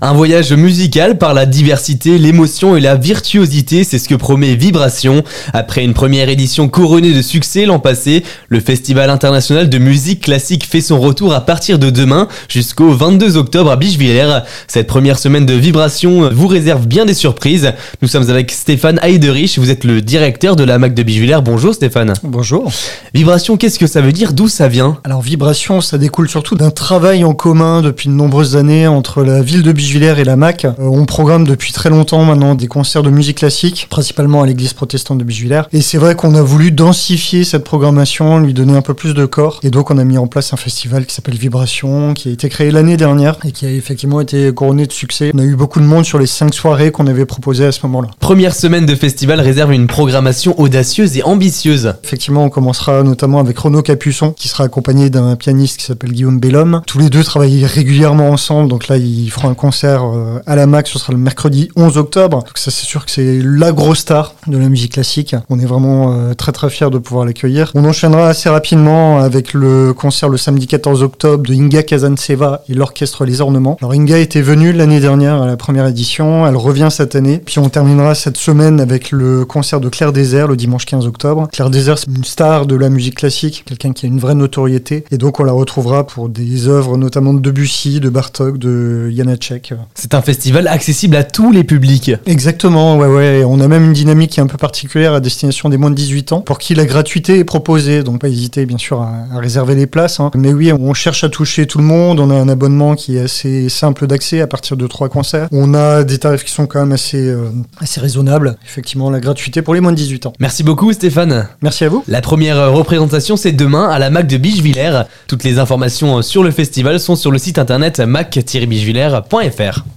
Un voyage musical par la diversité, l'émotion et la virtuosité, c'est ce que promet Vibration. Après une première édition couronnée de succès l'an passé, le Festival international de musique classique fait son retour à partir de demain jusqu'au 22 octobre à Bichevillers. Cette première semaine de Vibration vous réserve bien des surprises. Nous sommes avec Stéphane Heiderich, vous êtes le directeur de la MAC de Bichevillers. Bonjour Stéphane. Bonjour. Vibration, qu'est-ce que ça veut dire? D'où ça vient? Alors Vibration, ça découle surtout d'un travail en commun depuis de nombreuses années entre la ville de Bichevillers et la MAC. Euh, on programme depuis très longtemps maintenant des concerts de musique classique, principalement à l'église protestante de Bichevillers. Et c'est vrai qu'on a voulu densifier cette programmation, lui donner un peu plus de corps. Et donc on a mis en place un festival qui s'appelle Vibration, qui a été créé l'année dernière et qui a effectivement été couronné de succès. On a eu beaucoup de monde sur les cinq soirées qu'on avait proposées à ce moment-là. Première semaine de festival réserve une programmation audacieuse et ambitieuse. Effectivement, on commencera notamment avec Renaud Capuçon, qui sera accompagné d'un pianiste qui s'appelle Guillaume Bellhomme. Tous les deux travaillent régulièrement ensemble, donc là ils feront un concert euh, à la MAC, ce sera le mercredi 11 octobre. Donc ça c'est sûr que c'est la grosse star de la musique classique. On est vraiment euh, très très fiers de pouvoir l'accueillir. On enchaînera assez rapidement avec le concert le samedi 14 octobre de Inga Kazanseva et l'orchestre Les Ornements. Alors Inga était venue l'année dernière à la première édition, elle revient cette année. Puis on terminera cette semaine avec le concert de Claire Désert le dimanche 15 octobre. Claire Désert c'est une star de la musique classique, quelqu'un qui a une vraie notoriété et donc on la retrouvera pour des œuvres notamment de Debussy, de Bartok, de Janacek c'est un festival accessible à tous les publics. Exactement, ouais, ouais. On a même une dynamique qui est un peu particulière à destination des moins de 18 ans, pour qui la gratuité est proposée. Donc pas hésiter bien sûr à, réserver les places. Hein. Mais oui, on cherche à toucher tout le monde. On a un abonnement qui est assez simple d'accès à partir de trois concerts. On a des tarifs qui sont quand même assez, euh, assez raisonnables. Effectivement, la gratuité pour les moins de 18 ans. Merci beaucoup Stéphane. Merci à vous. La première représentation c'est demain à la MAC de Bichevillers. Toutes les informations sur le festival sont sur le site internet mac-bichevillers.fr faire.